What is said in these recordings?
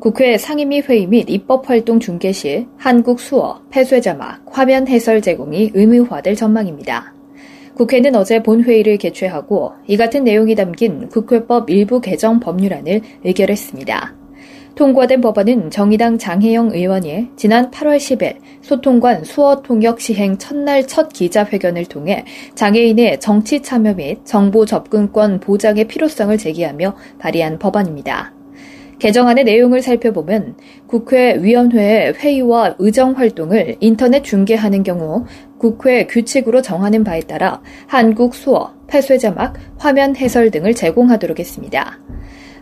국회 상임위 회의 및 입법활동 중계 시 한국 수어, 폐쇄 자막, 화면 해설 제공이 의무화될 전망입니다. 국회는 어제 본회의를 개최하고 이 같은 내용이 담긴 국회법 일부 개정 법률안을 의결했습니다. 통과된 법안은 정의당 장혜영 의원이 지난 8월 10일 소통관 수어 통역 시행 첫날 첫 기자회견을 통해 장애인의 정치 참여 및 정보 접근권 보장의 필요성을 제기하며 발의한 법안입니다. 개정안의 내용을 살펴보면 국회 위원회의 회의와 의정 활동을 인터넷 중계하는 경우 국회 규칙으로 정하는 바에 따라 한국 수어, 폐쇄 자막, 화면 해설 등을 제공하도록 했습니다.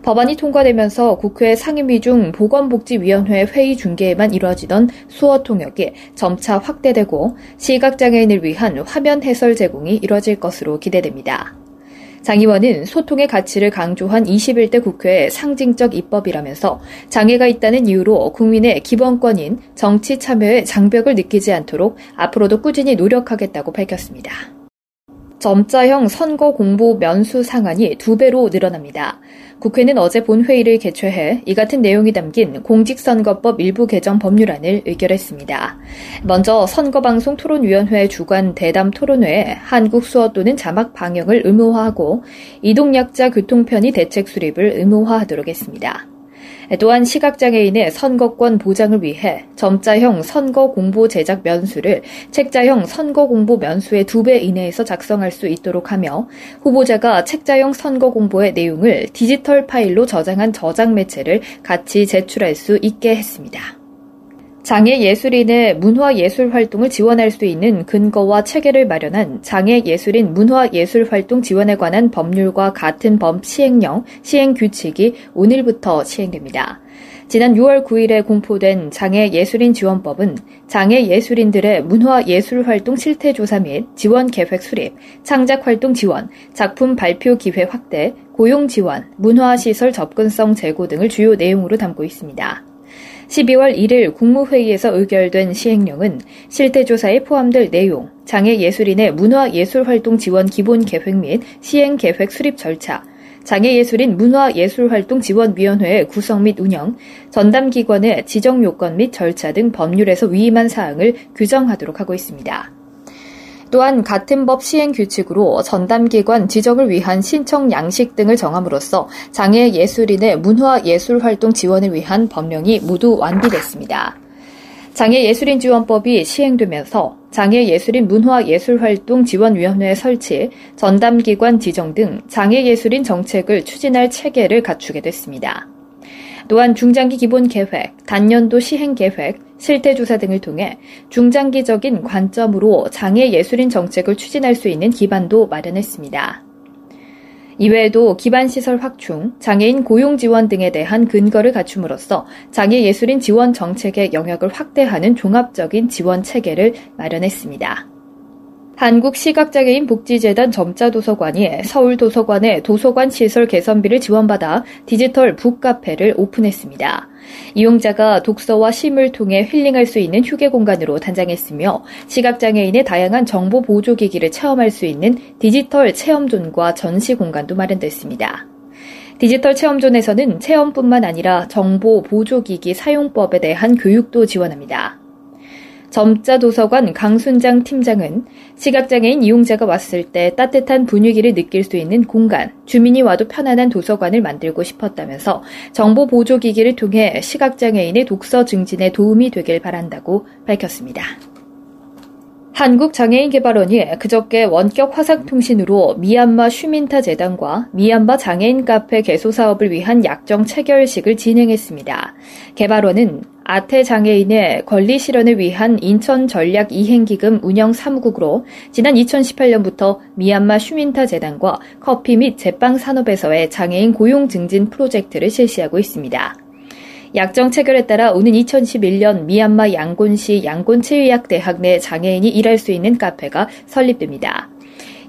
법안이 통과되면서 국회 상임위 중 보건복지위원회 회의 중계에만 이루어지던 수어 통역이 점차 확대되고 시각장애인을 위한 화면 해설 제공이 이뤄질 것으로 기대됩니다. 장 의원은 소통의 가치를 강조한 21대 국회의 상징적 입법이라면서 장애가 있다는 이유로 국민의 기본권인 정치 참여의 장벽을 느끼지 않도록 앞으로도 꾸준히 노력하겠다고 밝혔습니다. 점자형 선거 공보 면수 상한이 두 배로 늘어납니다. 국회는 어제 본회의를 개최해 이 같은 내용이 담긴 공직선거법 일부 개정 법률안을 의결했습니다. 먼저 선거방송 토론위원회 주관 대담 토론회에 한국 수어 또는 자막 방영을 의무화하고 이동약자 교통편의 대책 수립을 의무화하도록 했습니다. 또한 시각장애인의 선거권 보장을 위해 점자형 선거 공보 제작 면수를 책자형 선거 공보 면수의 두 배 이내에서 작성할 수 있도록 하며 후보자가 책자형 선거 공보의 내용을 디지털 파일로 저장한 저장 매체를 같이 제출할 수 있게 했습니다. 장애 예술인의 문화 예술 활동을 지원할 수 있는 근거와 체계를 마련한 장애 예술인 문화 예술 활동 지원에 관한 법률과 같은 법 시행령 시행 규칙이 오늘부터 시행됩니다. 지난 6월 9일에 공포된 장애 예술인 지원법은 장애 예술인들의 문화 예술 활동 실태 조사 및 지원 계획 수립, 창작 활동 지원, 작품 발표 기회 확대, 고용 지원, 문화 시설 접근성 제고 등을 주요 내용으로 담고 있습니다. 12월 1일 국무회의에서 의결된 시행령은 실태조사에 포함될 내용, 장애예술인의 문화예술활동 지원 기본 계획 및 시행 계획 수립 절차, 장애예술인 문화예술활동지원위원회의 구성 및 운영, 전담기관의 지정 요건 및 절차 등 법률에서 위임한 사항을 규정하도록 하고 있습니다. 또한 같은 법 시행 규칙으로 전담기관 지정을 위한 신청 양식 등을 정함으로써 장애 예술인의 문화 예술 활동 지원을 위한 법령이 모두 완비됐습니다. 장애 예술인 지원법이 시행되면서 장애 예술인 문화 예술 활동 지원위원회 설치, 전담기관 지정 등 장애 예술인 정책을 추진할 체계를 갖추게 됐습니다. 또한 중장기 기본 계획, 단년도 시행 계획, 실태 조사 등을 통해 중장기적인 관점으로 장애 예술인 정책을 추진할 수 있는 기반도 마련했습니다. 이외에도 기반시설 확충, 장애인 고용 지원 등에 대한 근거를 갖춤으로써 장애 예술인 지원 정책의 영역을 확대하는 종합적인 지원 체계를 마련했습니다. 한국시각장애인 복지재단 점자도서관이 서울도서관의 도서관 시설 개선비를 지원받아 디지털 북카페를 오픈했습니다. 이용자가 독서와 심을 통해 힐링할 수 있는 휴게 공간으로 단장했으며 시각장애인의 다양한 정보 보조기기를 체험할 수 있는 디지털 체험존과 전시 공간도 마련됐습니다. 디지털 체험존에서는 체험뿐만 아니라 정보 보조기기 사용법에 대한 교육도 지원합니다. 점자 도서관 강순장 팀장은 시각장애인 이용자가 왔을 때 따뜻한 분위기를 느낄 수 있는 공간, 주민이 와도 편안한 도서관을 만들고 싶었다면서 정보 보조기기를 통해 시각장애인의 독서 증진에 도움이 되길 바란다고 밝혔습니다. 한국장애인개발원이 그저께 원격 화상통신으로 미얀마 슈민타 재단과 미얀마 장애인 카페 개소 사업을 위한 약정 체결식을 진행했습니다. 개발원은 아태 장애인의 권리 실현을 위한 인천 전략 이행기금 운영 사무국으로 지난 2018년부터 미얀마 슈민타 재단과 커피 및 제빵 산업에서의 장애인 고용 증진 프로젝트를 실시하고 있습니다. 약정 체결에 따라 오는 2011년 미얀마 양곤시 양곤치의학대학 내 장애인이 일할 수 있는 카페가 설립됩니다.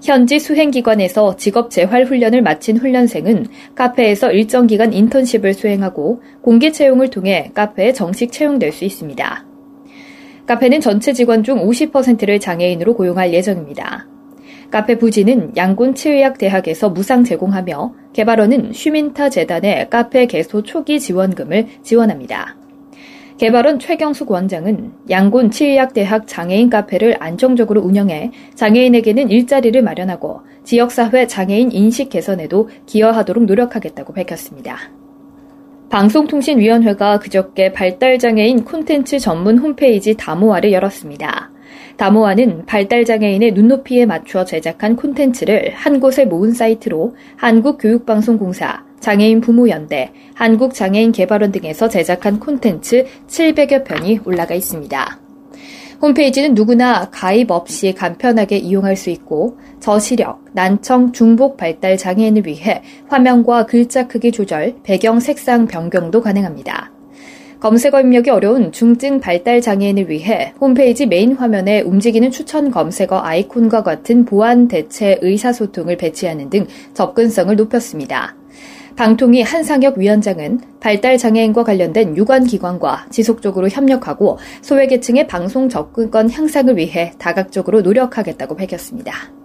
현지 수행기관에서 직업 재활 훈련을 마친 훈련생은 카페에서 일정 기간 인턴십을 수행하고 공개 채용을 통해 카페에 정식 채용될 수 있습니다. 카페는 전체 직원 중 50%를 장애인으로 고용할 예정입니다. 카페 부지는 양곤 치의학대학에서 무상 제공하며 개발원은 슈민타 재단의 카페 개소 초기 지원금을 지원합니다. 개발원 최경숙 원장은 양곤 치의학대학 장애인 카페를 안정적으로 운영해 장애인에게는 일자리를 마련하고 지역사회 장애인 인식 개선에도 기여하도록 노력하겠다고 밝혔습니다. 방송통신위원회가 그저께 발달장애인 콘텐츠 전문 홈페이지 다모아를 열었습니다. 다모아는 발달장애인의 눈높이에 맞춰 제작한 콘텐츠를 한 곳에 모은 사이트로 한국교육방송공사, 장애인 부모연대, 한국장애인 개발원 등에서 제작한 콘텐츠 700여 편이 올라가 있습니다. 홈페이지는 누구나 가입 없이 간편하게 이용할 수 있고 저시력, 난청, 중복 발달 장애인을 위해 화면과 글자 크기 조절, 배경 색상 변경도 가능합니다. 검색어 입력이 어려운 중증 발달 장애인을 위해 홈페이지 메인 화면에 움직이는 추천 검색어 아이콘과 같은 보완 대체 의사소통을 배치하는 등 접근성을 높였습니다. 방통위 한상혁 위원장은 발달 장애인과 관련된 유관 기관과 지속적으로 협력하고 소외계층의 방송 접근권 향상을 위해 다각적으로 노력하겠다고 밝혔습니다.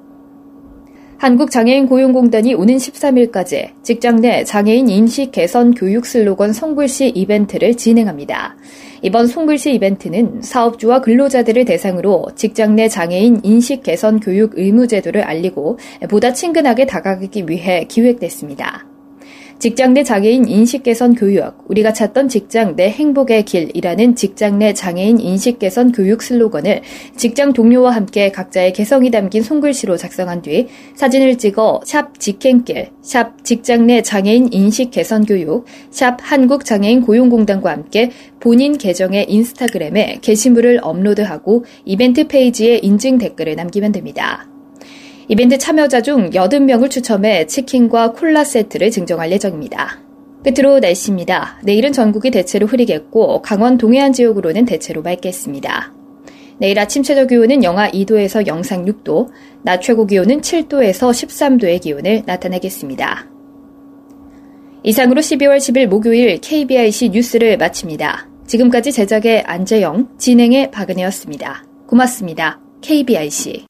한국장애인 고용공단이 오는 13일까지 직장 내 장애인 인식 개선 교육 슬로건 손글씨 이벤트를 진행합니다. 이번 손글씨 이벤트는 사업주와 근로자들을 대상으로 직장 내 장애인 인식 개선 교육 의무 제도를 알리고 보다 친근하게 다가가기 위해 기획됐습니다. 직장 내 장애인 인식 개선 교육, 우리가 찾던 직장 내 행복의 길이라는 직장 내 장애인 인식 개선 교육 슬로건을 직장 동료와 함께 각자의 개성이 담긴 손글씨로 작성한 뒤 사진을 찍어 샵 직행길, 샵 직장 내 장애인 인식 개선 교육, 샵 한국 장애인 고용공단과 함께 본인 계정의 인스타그램에 게시물을 업로드하고 이벤트 페이지에 인증 댓글을 남기면 됩니다. 이벤트 참여자 중 80명을 추첨해 치킨과 콜라 세트를 증정할 예정입니다. 끝으로 날씨입니다. 내일은 전국이 대체로 흐리겠고 강원 동해안 지역으로는 대체로 맑겠습니다. 내일 아침 최저 기온은 영하 2도에서 영상 6도, 낮 최고 기온은 7도에서 13도의 기온을 나타내겠습니다. 이상으로 12월 10일 목요일 KBIC 뉴스를 마칩니다. 지금까지 제작의 안재영, 진행의 박은혜였습니다. 고맙습니다. KBIC.